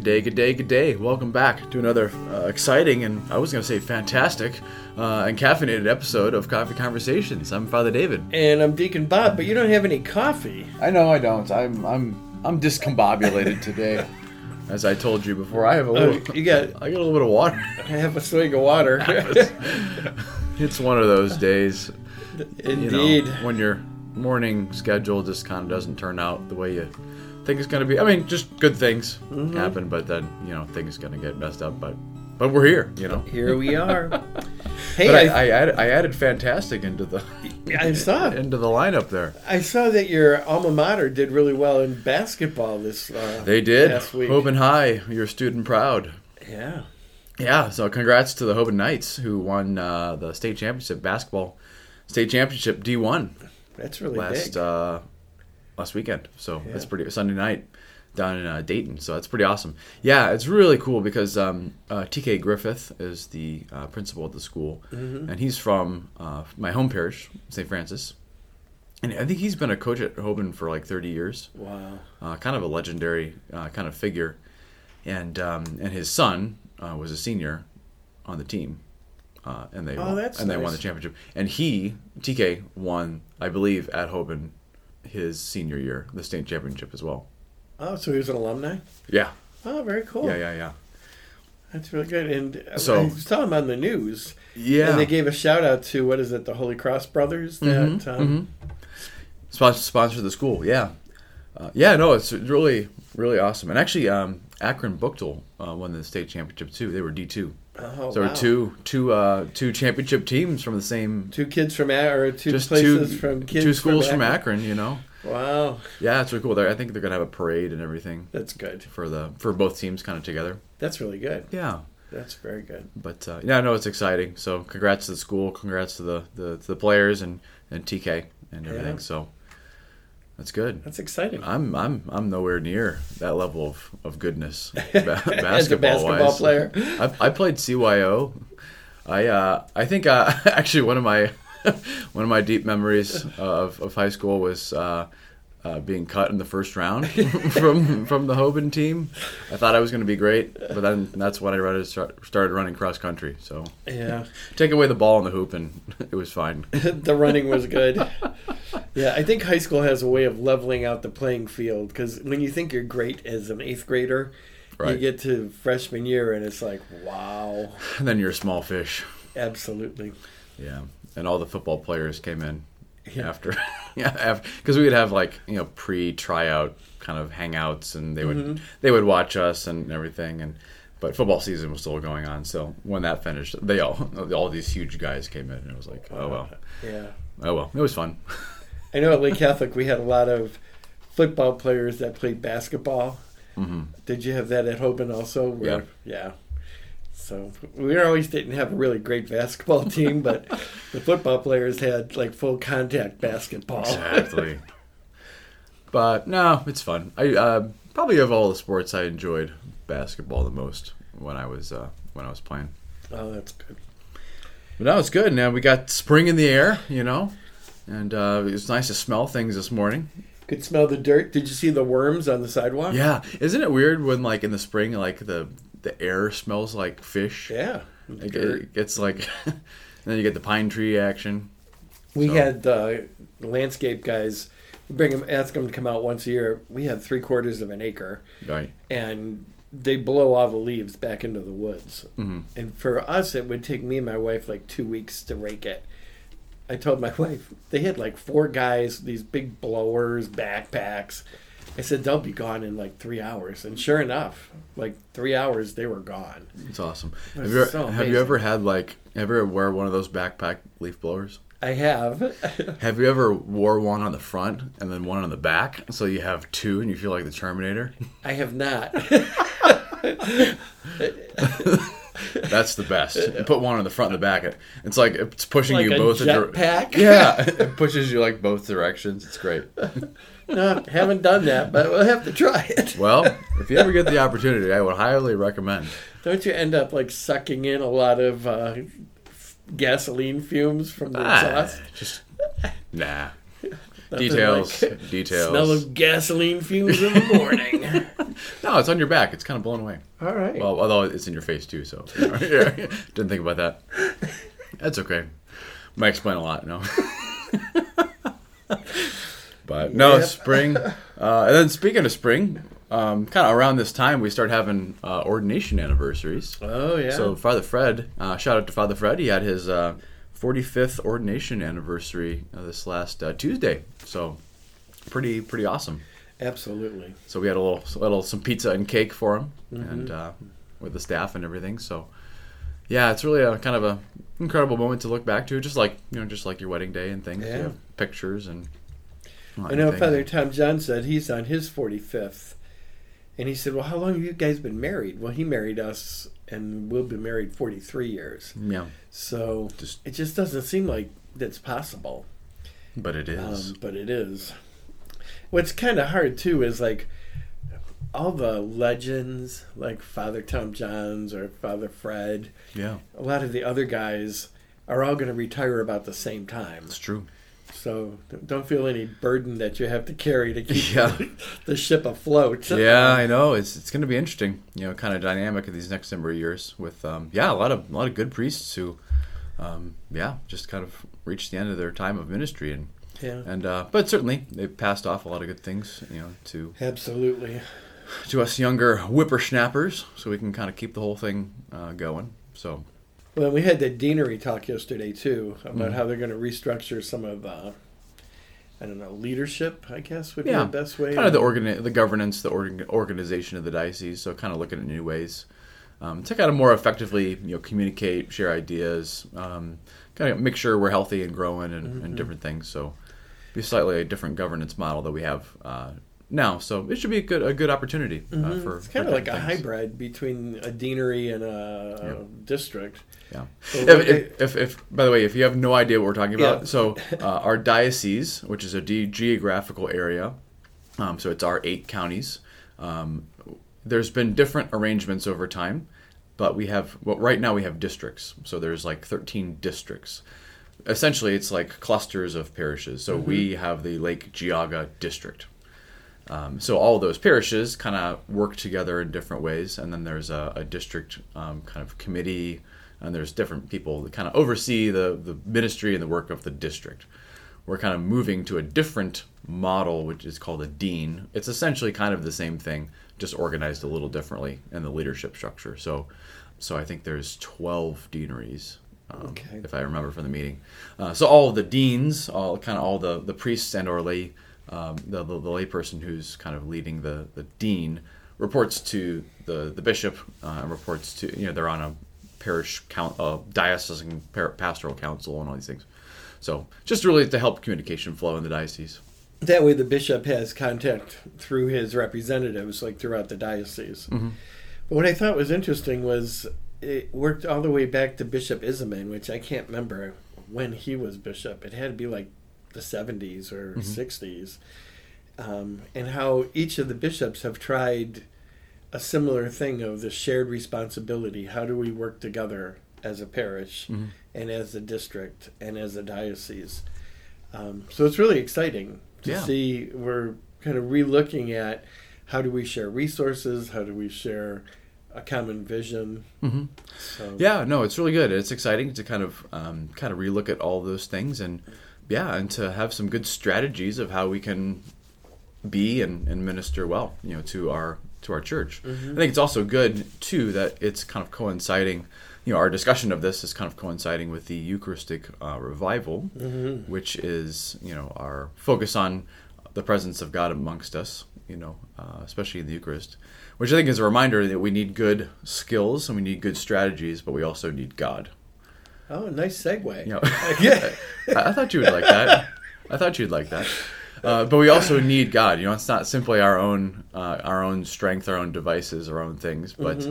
Good day, good day, good day. Welcome back to another uh, exciting and I was going to say fantastic uh, and caffeinated episode of Coffee Conversations. I'm Father David. And I'm Deacon Bob, but you don't have any coffee. I know I don't. I'm I'm I'm discombobulated today. As I told you before, I have a little. Oh, you got I got a little bit of water. I have a swig of water. it's one of those days. Indeed. You know, when your morning schedule just kind of doesn't turn out the way you think it's going to be. I mean, just good things Mm-hmm. happen, but then you know things going to get messed up. But but we're here, you know. Here we are. Hey, But I, I, I, added, I added fantastic into the I saw. into the lineup there. I saw that your alma mater did really well in basketball this. Uh, They did. Last week. Hoban High, your student proud. Yeah. Yeah, so congrats to the Hoban Knights who won uh, the state championship basketball state championship D1 That's really last big. uh, last weekend. So Yeah. that's pretty Sunday night down in uh, Dayton. So that's pretty awesome. Yeah, it's really cool because um, uh, TK Griffith is the uh, principal of the school, Mm-hmm. and he's from uh, my home parish, St. Francis. And I think he's been a coach at Hoban for like 30 years. wow. uh, kind of a legendary uh, kind of figure, and um, and his son uh, was a senior on the team, uh, and they Oh, won, and they won the championship. And he TK won, I believe, at Hoban his senior year, the state championship as well. Oh, so he was an alumni? Yeah, Oh, very cool. yeah, yeah, yeah. That's really good. And uh, So- I saw him on the news. Yeah, And they gave a shout out to, what is it, the Holy Cross Brothers? That, Mhm, um, sponsor, sponsor the school. Yeah, uh, yeah. No, it's really really awesome. And actually, um, Akron Buchtel uh, won the state championship too. They were D two. Oh, so wow. two two uh, two championship teams from the same Two kids from, or two just places two from kids two schools from Akron. Akron. You know, Wow. yeah, it's really cool. They're, I think they're gonna have a parade and everything That's good. for the for both teams kind of together. That's really good. Yeah, That's very good. but uh, yeah, no, it's exciting. So congrats to the school, congrats to the the, to the players and and TK and everything. Yeah. So that's good. That's exciting. I'm I'm I'm nowhere near that level of, of goodness ba- basketball As a basketball wise. player. I, I played CYO. I uh, I think uh, actually one of my one of my deep memories of, of high school was uh, uh, being cut in the first round from from the Hoban team. I thought I was going to be great, but then that's when I started started running cross country. So Yeah. take away the ball in the hoop and it was fine. the running was good. Yeah, I think high school has a way of leveling out the playing field because when you think you're great as an eighth grader, you get to freshman year and it's like, wow, And then you're a small fish. absolutely. Yeah, and all the football players came in Yeah. after, yeah, because we would have like you know pre tryout kind of hangouts, and they would Mm-hmm. they would watch us and everything, and but football season was still going on. So when that finished, they all all these huge guys came in, and it was like, oh well, Yeah. oh well, it was fun. I know at Lake Catholic we had a lot of football players that played basketball. hmm Did you have that at Hoban also? Yeah. Yeah. So we always didn't have a really great basketball team, but the football players had like full contact basketball. Exactly. but no, it's fun. I uh, probably of all the sports, I enjoyed basketball the most when I was uh, when I was playing. Oh, that's good. But no, it's good. Now we got spring in the air, you know, and uh, it was nice to smell things this morning. Could smell the dirt. Did you see the worms on the sidewalk? Yeah, isn't it weird when like in the spring, like the the air smells like fish? Yeah. Like, it gets like, and then you get the pine tree action. We So- had uh, landscape guys bring them, ask them to come out once a year. We had three quarters of an acre, Right. and they blow all the leaves back into the woods. hmm And for us, it would take me and my wife like two weeks to rake it. I told my wife they had like four guys, these big blowers, backpacks. I said they'll be gone in like three hours, and sure enough, like three hours they were gone. It's awesome. It Have you, so have you ever had like ever wear one of those backpack leaf blowers? I have. Have you ever wore one on the front and then one on the back, so you have two and you feel like the Terminator? I have not. That's the best. You put one on the front and the back. It's like it's pushing like you a both. dir- jetpack. yeah, it pushes you like both directions. It's great. No, haven't done that, but we'll have to try it. Well, if you ever get the opportunity, I would highly recommend. Don't you end up like sucking in a lot of uh, gasoline fumes from the Ah, exhaust? just nah. Details, like details. Smell of gasoline fumes in the morning. no, it's on your back. It's kind of blown away. All right. Well, although it's in your face too, so yeah, didn't think about that. That's okay. Might explain a lot, no. but no, Yep. spring. Uh, and then speaking of spring, um, kind of around this time we start having uh, ordination anniversaries. oh yeah. So Father Fred, uh, shout out to Father Fred. He had his uh, 45th ordination anniversary uh, this last uh, Tuesday. So pretty pretty awesome. absolutely. So we had a little, little some pizza and cake for him, Mm-hmm. and uh, with the staff and everything. So yeah, it's really a kind of a incredible moment to look back to, just like you know, just like your wedding day and things. You have pictures and. I know. Father Tom John said he's on his 45th. And he said, Well, how long have you guys been married? Well, he married us, and we'll be married 43 years. Yeah, So Just- it just doesn't seem like that's possible. but it is. Um, but it is. What's kind of hard, too, is like all the legends, like Father Tom Johns or Father Fred, yeah, a lot of the other guys are all going to retire about the same time. it's true. So don't feel any burden that you have to carry to keep Yeah. the ship afloat. Yeah, I know. It's it's going to be interesting. You know, kind of dynamic in these next number of years with um, yeah, a lot of a lot of good priests who, um, yeah, just kind of reached the end of their time of ministry and Yeah. and uh, but certainly they've passed off a lot of good things. You know, to Absolutely. to us younger whippersnappers, so we can kind of keep the whole thing uh, going. So Well, we had the deanery talk yesterday too about Mhm. how they're going to restructure some of, uh, I don't know, leadership. I guess would Yeah. be the best way. kind of the organ the governance, the organ- organization of the diocese. So kind of looking at new ways um, to kind of more effectively you know communicate, share ideas, um, kind of make sure we're healthy and growing and, Mm-hmm. and different things. So be slightly a different governance model that we have uh, now. So it should be a good a good opportunity uh, Mhm. for it's kind for of like a hybrid between a deanery and a, a district. Yeah. So If, what if, if, if, by the way, if you have no idea what we're talking about, Yeah. so uh, our diocese, which is a de- geographical area, um, so it's our eight counties. Um, there's been different arrangements over time, but we have well, right now we have districts. So there's like 13 districts. Essentially, it's like clusters of parishes. So we have the Lake Geauga district. Um, so all those parishes kind of work together in different ways, and then there's a, a district um, kind of committee, and there's different people that kind of oversee the the ministry and the work of the district. We're kind of moving to a different model, which is called a dean. It's essentially kind of the same thing, just organized a little differently in the leadership structure. So, so I think there's 12 deaneries. Um, Okay. If I remember from the meeting, uh, so all the deans, all kind of all the, the priests and or lay um, the, the, the layperson who's kind of leading the, the dean reports to the, the bishop uh, and reports to you know they're on a parish count uh, diocesan pastoral council and all these things so just really to help communication flow in the diocese That way, the bishop has contact through his representatives, like throughout the diocese. Mhm. But what I thought was interesting was it worked all the way back to Bishop Issenmann, which I can't remember when he was bishop. It had to be like the 70s or 60s. Um, and how each of the bishops have tried a similar thing of the shared responsibility. How do we work together as a parish Mhm. and as a district and as a diocese? Um, so it's really exciting to Yeah. see we're kind of relooking at how do we share resources, how do we share a common vision. mm-hmm. So Yeah, no, it's really good. It's exciting to kind of um, kind of relook at all those things and yeah, and to have some good strategies of how we can be and, and minister well, you know, to our to our church. I think it's also good too that it's kind of coinciding. You know, our discussion of this is kind of coinciding with the Eucharistic uh, revival, which is you know our focus on the presence of God amongst us. You know, uh, especially in the Eucharist, which I think is a reminder that we need good skills and we need good strategies, but we also need God. Oh, nice segue. You know, Yeah. I, I thought you would like that. I thought you'd like that. Uh, but we also need God. You know, it's not simply our own uh, our own strength, our own devices, our own things, but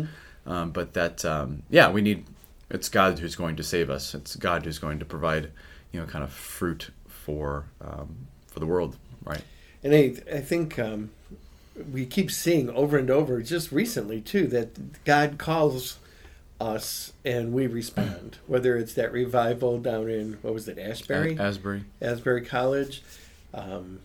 um, but that um, yeah, we need. It's God who's going to save us. It's God who's going to provide, you know, kind of fruit for um, for the world, right? And I, I think um, we keep seeing over and over, just recently too, that God calls us and we respond. Whether it's that revival down in what was it, Ashbury, Asbury. Asbury College, um,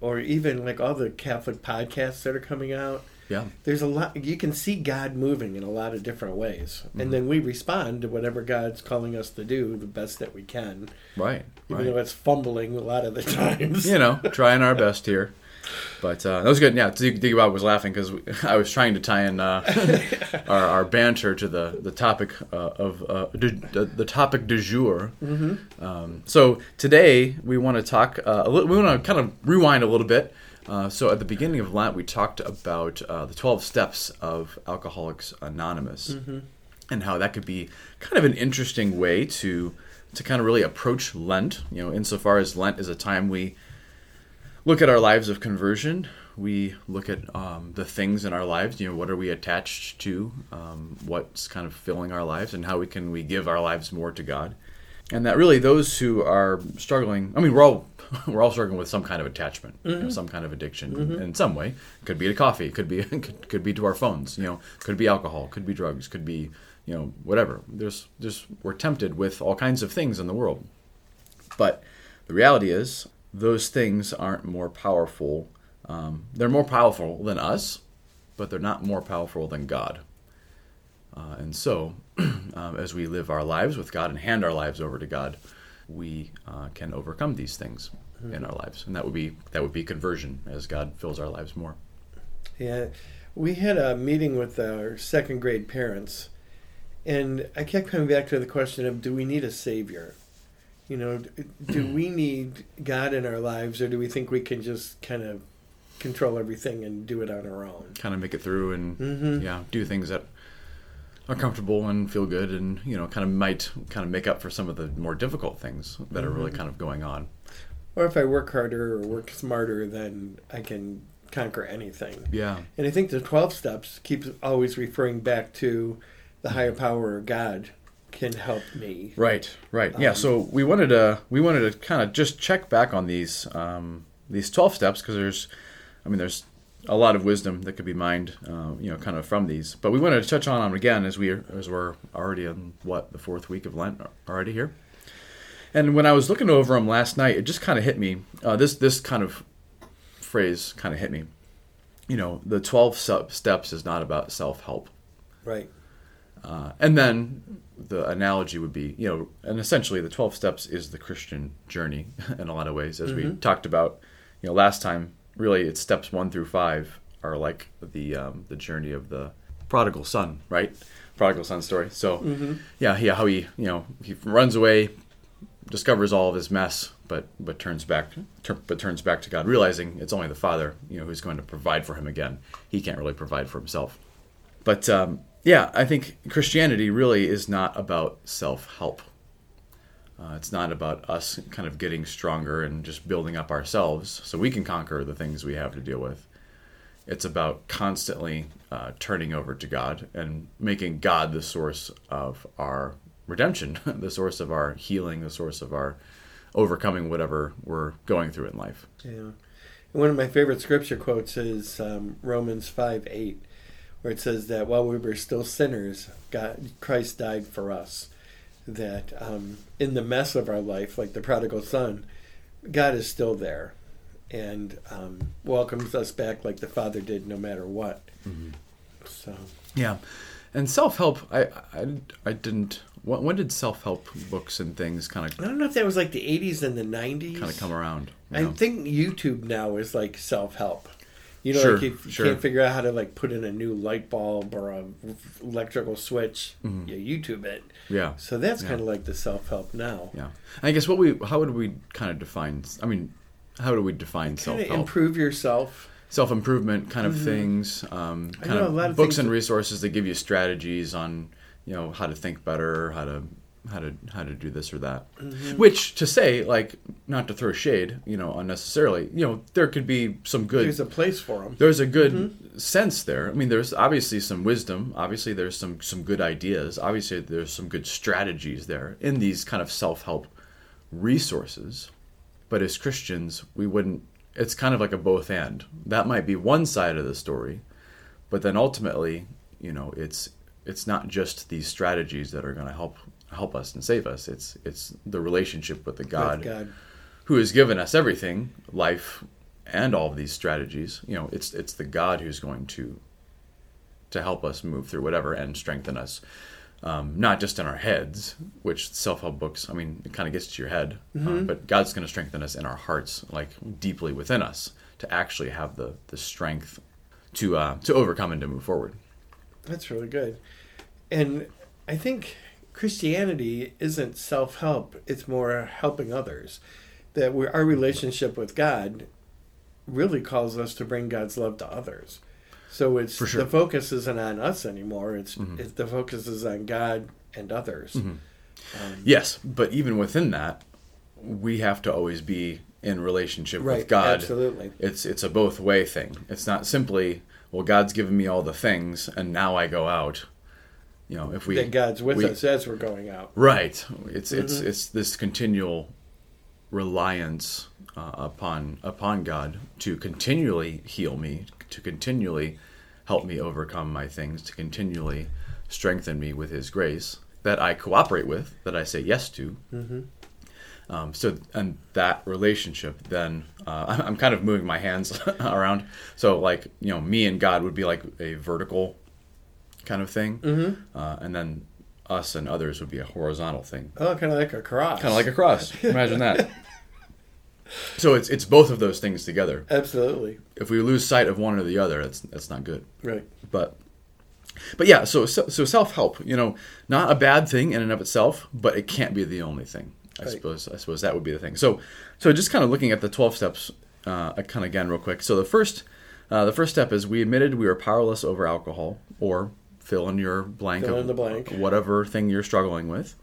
or even like all the Catholic podcasts that are coming out. Yeah. there's a lot you can see God moving in a lot of different ways, and then we respond to whatever God's calling us to do the best that we can, Right. even right. though it's fumbling a lot of the times. you know, trying our best here. But uh, that was good. Yeah, Dig Bob was laughing because I was trying to tie in uh, our, our banter to the the topic uh, of uh, du, the, the topic du jour. Mm-hmm. Um, so today we want to talk. Uh, a little, we want to kind of rewind a little bit. Uh, so at the beginning of Lent, we talked about uh, the twelve steps of Alcoholics Anonymous, and how that could be kind of an interesting way to to kind of really approach Lent. You know, insofar as Lent is a time we look at our lives of conversion. We look at um, the things in our lives. You know, what are we attached to? Um, what's kind of filling our lives, and how we can we give our lives more to God? And that really, those who are struggling. I mean, we're all we're all struggling with some kind of attachment, you know, some kind of addiction in, in some way. Could be to coffee. Could be could, could be to our phones. You know, could be alcohol. Could be drugs. Could be you know whatever. There's there's we're tempted with all kinds of things in the world. But the reality is, those things aren't more powerful. Um, they're more powerful than us, but they're not more powerful than God. Uh, and so, um, as we live our lives with God and hand our lives over to God, we uh, can overcome these things in our lives, and that would be that would be conversion as God fills our lives more. Yeah, we had a meeting with our second grade parents, and I kept coming back to the question of do we need a savior? You know, do hmm. we need God in our lives, or do we think we can just kind of control everything and do it on our own? Kind of make it through and Mhm. yeah, do things that are comfortable and feel good, and you know, kind of might kind of make up for some of the more difficult things that are really mm-hmm. kind of going on. Or if I work harder or work smarter, then I can conquer anything. Yeah. And I think the 12 steps keeps always referring back to the hmm. higher power of God can help me. Right, right. Yeah, so we wanted to we wanted to kind of just check back on these um, these twelve steps because there's, I mean, there's a lot of wisdom that could be mined, uh, you know, kind of from these. But we wanted to touch on them again as we as we're already in what the fourth week of Lent already here. And when I was looking over them last night, it just kind of hit me. Uh, this this kind of phrase kind of hit me. You know, the twelve sub- steps is not about self help. Right. Uh, and then the analogy would be, you know, and essentially the 12 steps is the Christian journey in a lot of ways. As we talked about, you know, last time, really it's steps one through five are like the um, the journey of the prodigal son, right? Prodigal son story. So, yeah, yeah, how he, you know, he runs away, discovers all of his mess, but but turns back, tur- but turns back to God, realizing it's only the Father, you know, who's going to provide for him again. He can't really provide for himself. But um, yeah, I think Christianity really is not about self help. Uh, it's not about us kind of getting stronger and just building up ourselves so we can conquer the things we have to deal with. It's about constantly uh, turning over to God and making God the source of our redemption, the source of our healing, the source of our overcoming whatever we're going through in life. Yeah. One of my favorite scripture quotes is um, Romans 5 8, where it says that while we were still sinners, God, Christ died for us. That um, in the mess of our life, like the prodigal son, God is still there and um, welcomes us back like the Father did, no matter what. So, Yeah, and self help. I, I I didn't. When when did self help books and things kind of I don't know if that was like the 80s and the 90s. kind of come around? I know? think YouTube now is like self help. You know, Sure, like you sure. can't figure out how to like put in a new light bulb or a electrical switch, you YouTube it. Mm-hmm. Yeah, So that's Yeah. kind of like the self help now. yeah. I guess what we how would we kind of define? I mean, how do we define self help? improve yourself. Self improvement kind of things. Um, I kind know of a lot of books and resources that give you strategies on you know how to think better, how to how to how to do this or that. Mm-hmm. Which to say, like, not to throw shade, you know, unnecessarily. You know, there could be some good There's a place for them. there's a good Mm-hmm. sense there. I mean, there's obviously some wisdom. Obviously, there's some some good ideas. Obviously, there's some good strategies there in these kind of self help resources. But as Christians, we wouldn't. It's kind of like a both and. That might be one side of the story, but then ultimately, you know, it's it's not just these strategies that are going to help help us and save us. It's it's the relationship with the God With God. who has given us everything, life, and all of these strategies. You know, it's it's the God who's going to to help us move through whatever and strengthen us. Um, not just in our heads, which self-help books, I mean, it kind of gets to your head, um, but God's going to strengthen us in our hearts, like deeply within us, to actually have the the strength to uh, to overcome and to move forward. That's really good. And I think Christianity isn't self help, it's more helping others. That we our relationship with God really calls us to bring God's love to others. So it's sure. Mm-hmm. the focus isn't on us anymore. It's, it's the focus is on God and others. Um, Yes, but even within that, we have to always be in relationship Right, with God. absolutely. It's it's a both way thing. It's not simply well, God's given me all the things, and now I go out. You know, if we that God's with we- us as we're going out. Right. It's it's Mm-hmm. it's this continual reliance uh, upon upon God to continually heal me, to continually help me overcome my things, to continually strengthen me with His grace that I cooperate with, that I say yes to. Mm-hmm. Um, so, and that relationship, then uh, I'm kind of moving my hands around. So, like you know, me and God would be like a vertical kind of thing, Mm-hmm. uh, and then us and others would be a horizontal thing Oh, kind of like a cross. kind of like a cross. Imagine that. So it's it's both of those things together. Absolutely. If we lose sight of one or the other, that's that's not good. Right. But but yeah, so so, so self help, you know, not a bad thing in and of itself, but it can't be the only thing. I Right. suppose I suppose that would be the thing. So so just kind of looking at the twelve steps, uh, kind of again real quick. So the first uh, the first step is we admitted we were powerless over alcohol, or fill in your blank Fill of in the blank. whatever thing you're struggling with,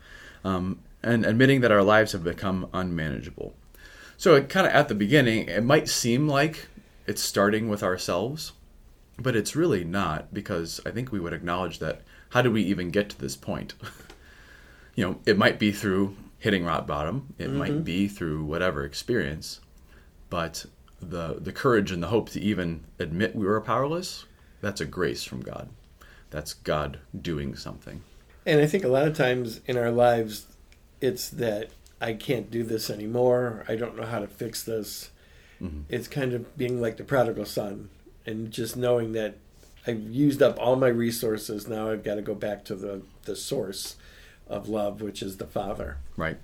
um, and admitting that our lives have become unmanageable. So it kind of at the beginning, it might seem like it's starting with ourselves, but it's really not because I think we would acknowledge that how do we even get to this point? you know, it might be through hitting rock bottom, it might be through whatever experience, but the the courage and the hope to even admit we were powerless, that's a grace from God. That's God doing something. And I think a lot of times in our lives, it's that I can't do this anymore. I don't know how to fix this. Mhm. It's kind of being like the prodigal son and just knowing that I've used up all my resources. Now I've got to go back to the, the source of love, which is the Father. Right.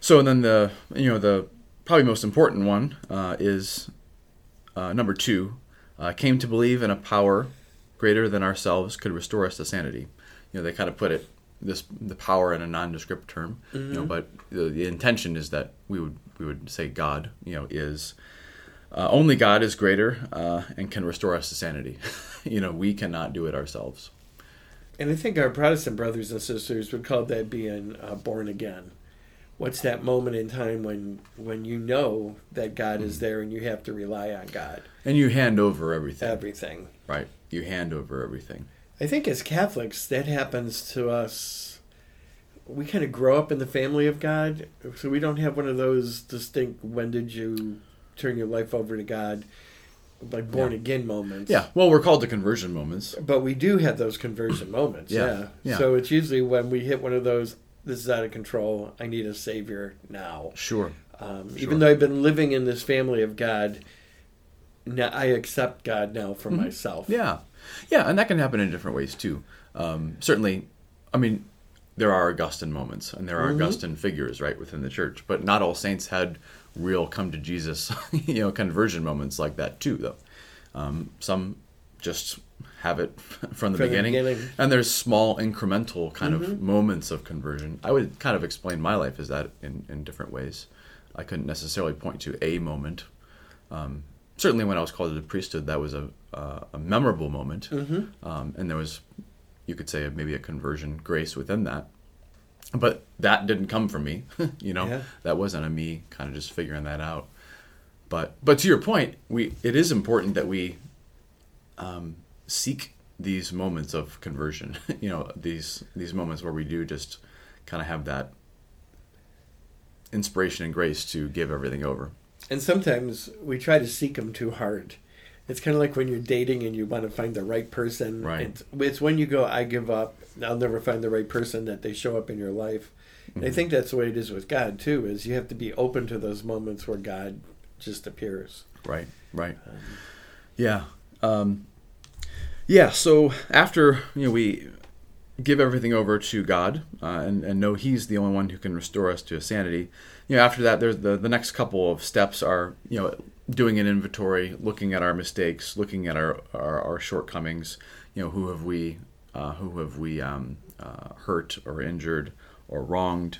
So then the you know the probably most important one uh, is uh, number two. Uh, came to believe in a power greater than ourselves could restore us to sanity. You know they kind of put it this the power in a nondescript term. You know, but the, the intention is that we would we would say God. You know is. Uh, only God is greater uh, and can restore us to sanity. you know, we cannot do it ourselves. And I think our Protestant brothers and sisters would call that being uh, born again. What's that moment in time when when you know that God is mm. there and you have to rely on God? And you hand over everything. Everything. Right. You hand over everything. I think as Catholics, that happens to us. We kind of grow up in the family of God, so we don't have one of those distinct "when did you turn your life over to God," like born again moments. Yeah. Well, we're called to conversion moments. but we do have those conversion moments. Yeah, Yeah. yeah. So it's usually when we hit one of those. This is out of control. I need a savior now. Sure. Um, Sure. Even though I've been living in this family of God, now I accept God now for myself. Mm-hmm. Yeah. Yeah, and that can happen in different ways too. Um, certainly, I mean, there are Augustine moments and there are Mhm. Augustine figures right within the church, but not all saints had real come to Jesus, you know, conversion moments like that too, though. Um, some just have it from the From the beginning, beginning. and there's small incremental kind of moments of conversion. I would kind of explain my life as that in, in different ways. I couldn't necessarily point to a moment. Um, certainly, when I was called to the priesthood, that was a uh, a memorable moment, Mm-hmm. um, and there was, you could say, maybe a conversion grace within that. But that didn't come from me, you know. Yeah. That wasn't a me kind of just figuring that out. But but to your point, we it is important that we um, seek these moments of conversion. you know, these these moments where we do just kind of have that inspiration and grace to give everything over. And sometimes we try to seek them too hard. It's kind of like when you're dating and you want to find the right person. Right. It's, it's when you go, I give up. I'll never find the right person that they show up in your life. And I think that's the way it is with God too. Is you have to be open to those moments where God just appears. Right, right. Yeah. Um, Yeah. So after you know we give everything over to God uh, and and know He's the only one who can restore us to sanity. You know, after that, there's the the next couple of steps are you know doing an inventory, looking at our mistakes, looking at our our, our shortcomings. You know, who have we uh, who have we um, uh, hurt or injured or wronged.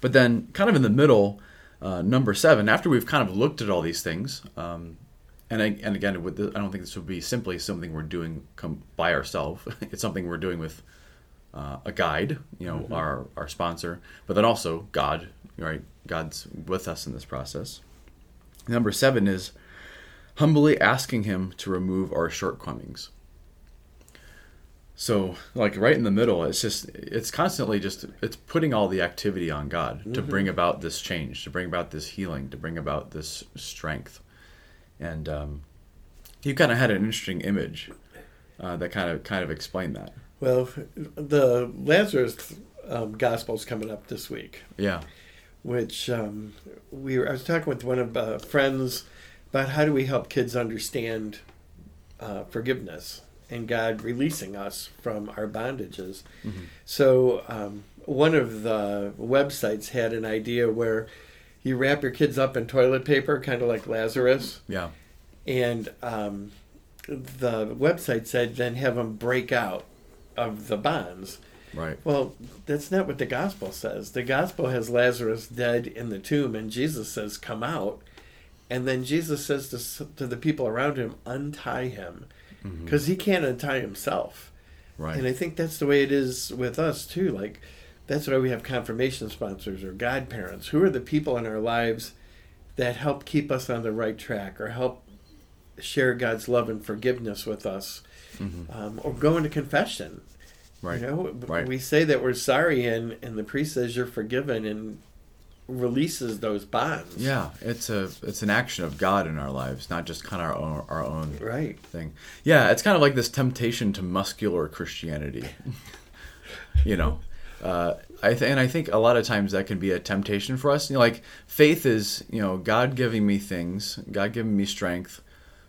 But then, kind of in the middle, uh, number seven, after we've kind of looked at all these things, um, and I, and again, with the, I don't think this would be simply something we're doing com- by ourselves. it's something we're doing with uh, a guide, you know, our our sponsor, but then also God, right? God's with us in this process. Number seven is humbly asking Him to remove our shortcomings. So, like right in the middle, it's just it's constantly just it's putting all the activity on God to bring about this change, to bring about this healing, to bring about this strength, and um, you kind of had an interesting image uh, that kind of kind of explained that. Well, the Lazarus um, Gospel's coming up this week, Yeah, which um, we were, I was talking with one of uh, friends about how do we help kids understand uh, forgiveness and God releasing us from our bondages. So um, one of the websites had an idea where you wrap your kids up in toilet paper, kind of like Lazarus, yeah, and um, the website said then have them break out of the bonds. right, Well, that's not what the gospel says. The gospel has Lazarus dead in the tomb, and Jesus says, "Come out." And then Jesus says to, to the people around him, "Untie him," because he can't untie himself. right, And I think that's the way it is with us too. Like that's why we have confirmation sponsors or godparents. Who are the people in our lives that help keep us on the right track or help share God's love and forgiveness with us, um, or go into confession. Mm-hmm. right, You know, right. we say that we're sorry, and and the priest says you're forgiven and releases those bonds. yeah. It's a it's an action of God in our lives, not just kind of our own, our own Right. thing. Yeah, it's kind of like this temptation to muscular Christianity. you know, uh, I th- and I think a lot of times that can be a temptation for us. You know, like faith is you know God giving me things, God giving me strength,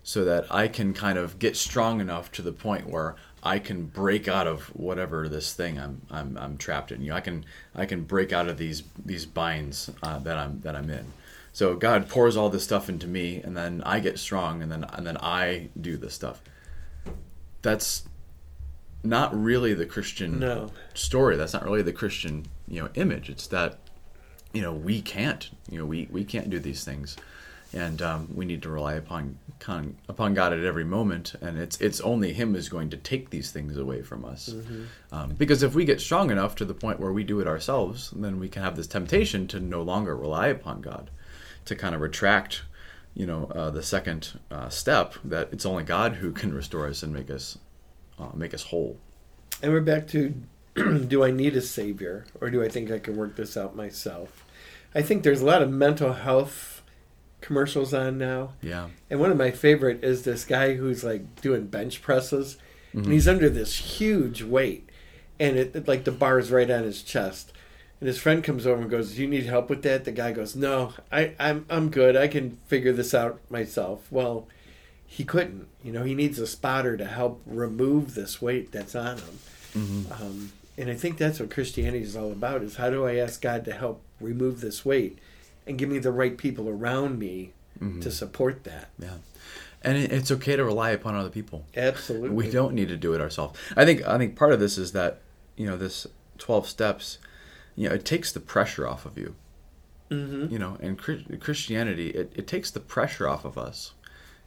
so that I can kind of get strong enough to the point where I can break out of whatever this thing I'm I'm, I'm trapped in. You know, I can I can break out of these these binds uh, that I'm that I'm in. So God pours all this stuff into me, and then I get strong, and then and then I do this stuff. That's not really the Christian No. story. That's not really the Christian you know image. It's that you know we can't you know we we can't do these things, and um, we need to rely upon con, upon God at every moment. And it's it's only Him who's going to take these things away from us. Um, because if we get strong enough to the point where we do it ourselves, then we can have this temptation to no longer rely upon God, to kind of retract. You know, uh, the second uh, step that it's only God who can restore us and make us uh, make us whole. And we're back to do I need a savior or do I think I can work this out myself? I think there's a lot of mental health commercials on now. Yeah. And one of my favorite is this guy who's like doing bench presses and he's under this huge weight and it, it- like the bar is right on his chest. And his friend comes over and goes, "Do you need help with that?" The guy goes, "No, I, I'm I'm good. I can figure this out myself." Well, he couldn't. You know, he needs a spotter to help remove this weight that's on him. Um, and I think that's what Christianity is all about: is how do I ask God to help remove this weight and give me the right people around me to support that? Yeah. And it's okay to rely upon other people. Absolutely, We don't need to do it ourselves. I think I think part of this is that, you know, this 12 steps, you know, it takes the pressure off of you. hmm You know, and Christianity, it, it takes the pressure off of us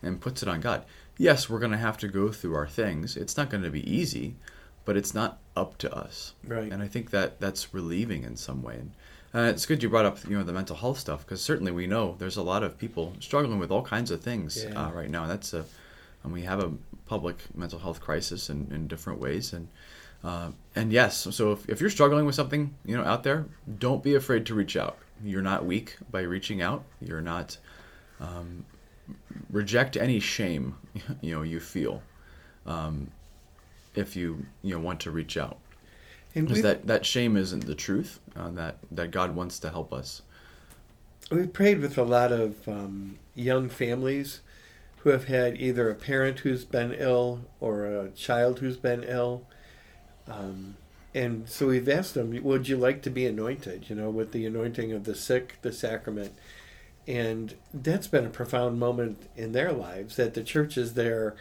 and puts it on God. Yes, we're going to have to go through our things. It's not going to be easy, but it's not up to us. Right. And I think that that's relieving in some way. And uh, it's good you brought up, you know, the mental health stuff because certainly we know there's a lot of people struggling with all kinds of things Yeah. uh, right now. And That's a, and we have a public mental health crisis in, in different ways. And uh, and yes, so if, if you're struggling with something, you know, out there, don't be afraid to reach out. You're not weak by reaching out. You're not um, reject any shame, you know, you feel um, if you you know want to reach out. Because that, that shame isn't the truth. Uh, that that God wants to help us. We've prayed with a lot of um, young families who have had either a parent who's been ill or a child who's been ill. Um, and so we've asked them, Would you like to be anointed? You know, with the anointing of the sick, the sacrament. And that's been a profound moment in their lives that the church is there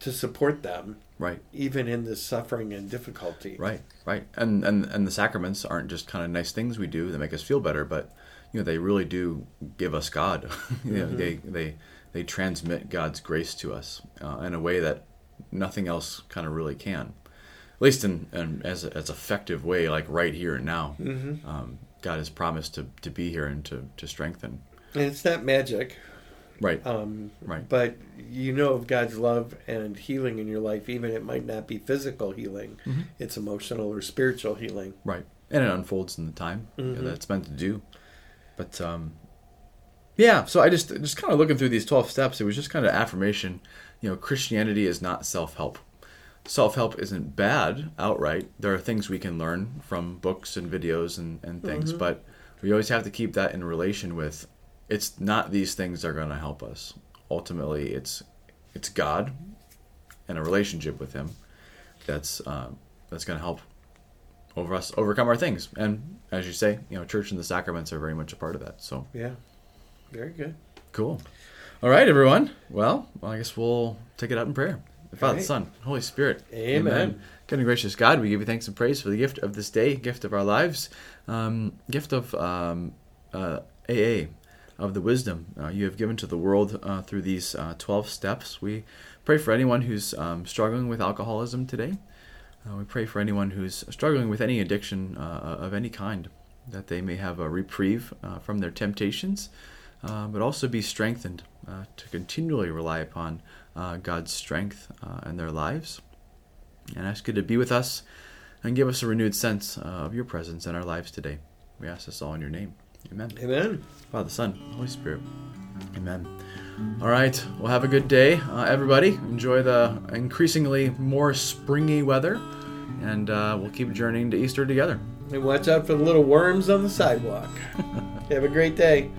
to support them, Right. even in the suffering and difficulty. Right, right, and and and the sacraments aren't just kind of nice things we do that make us feel better, but you know they really do give us God. you know, they they they transmit God's grace to us uh, in a way that nothing else kind of really can, at least in, in as as effective way, like right here and now. hmm Um, God has promised to, to be here and to, to strengthen. And it's not magic, Right, um, right, but you know of God's love and healing in your life, even it might not be physical healing, Mhm. it's emotional or spiritual healing. right, and it unfolds in the time Mhm. that it's meant to do. But um, yeah, so I just just kind of looking through these twelve steps. It was just kind of affirmation. You know, Christianity is not self help. Self help isn't bad outright. There are things we can learn from books and videos and, and things, Mhm. but we always have to keep that in relation with it's not these things that are going to help us. Ultimately, it's it's God and a relationship with Him that's uh, that's going to help over us overcome our things. And as you say, you know, church and the sacraments are very much a part of that. So Yeah, very good. cool. All right, everyone. Well, well I guess we'll take it out in prayer. The Father, the right. Son, Holy Spirit. Amen. Good and gracious God, we give you thanks and praise for the gift of this day, gift of our lives, um, gift of um, uh, AA, of the wisdom uh, you have given to the world uh, through these uh, 12 steps. We pray for anyone who's um, struggling with alcoholism today. Uh, we pray for anyone who's struggling with any addiction uh, of any kind, that they may have a reprieve uh, from their temptations, uh, but also be strengthened uh, to continually rely upon uh, God's strength uh, in their lives. And ask you to be with us and give us a renewed sense of your presence in our lives today. We ask this all in your name. Amen. Amen. Father, Son, Holy Spirit. Amen. All right. Well, have a good day, uh, everybody. Enjoy the increasingly more springy weather, and uh, we'll keep journeying to Easter together. And watch out for the little worms on the sidewalk. Have a great day.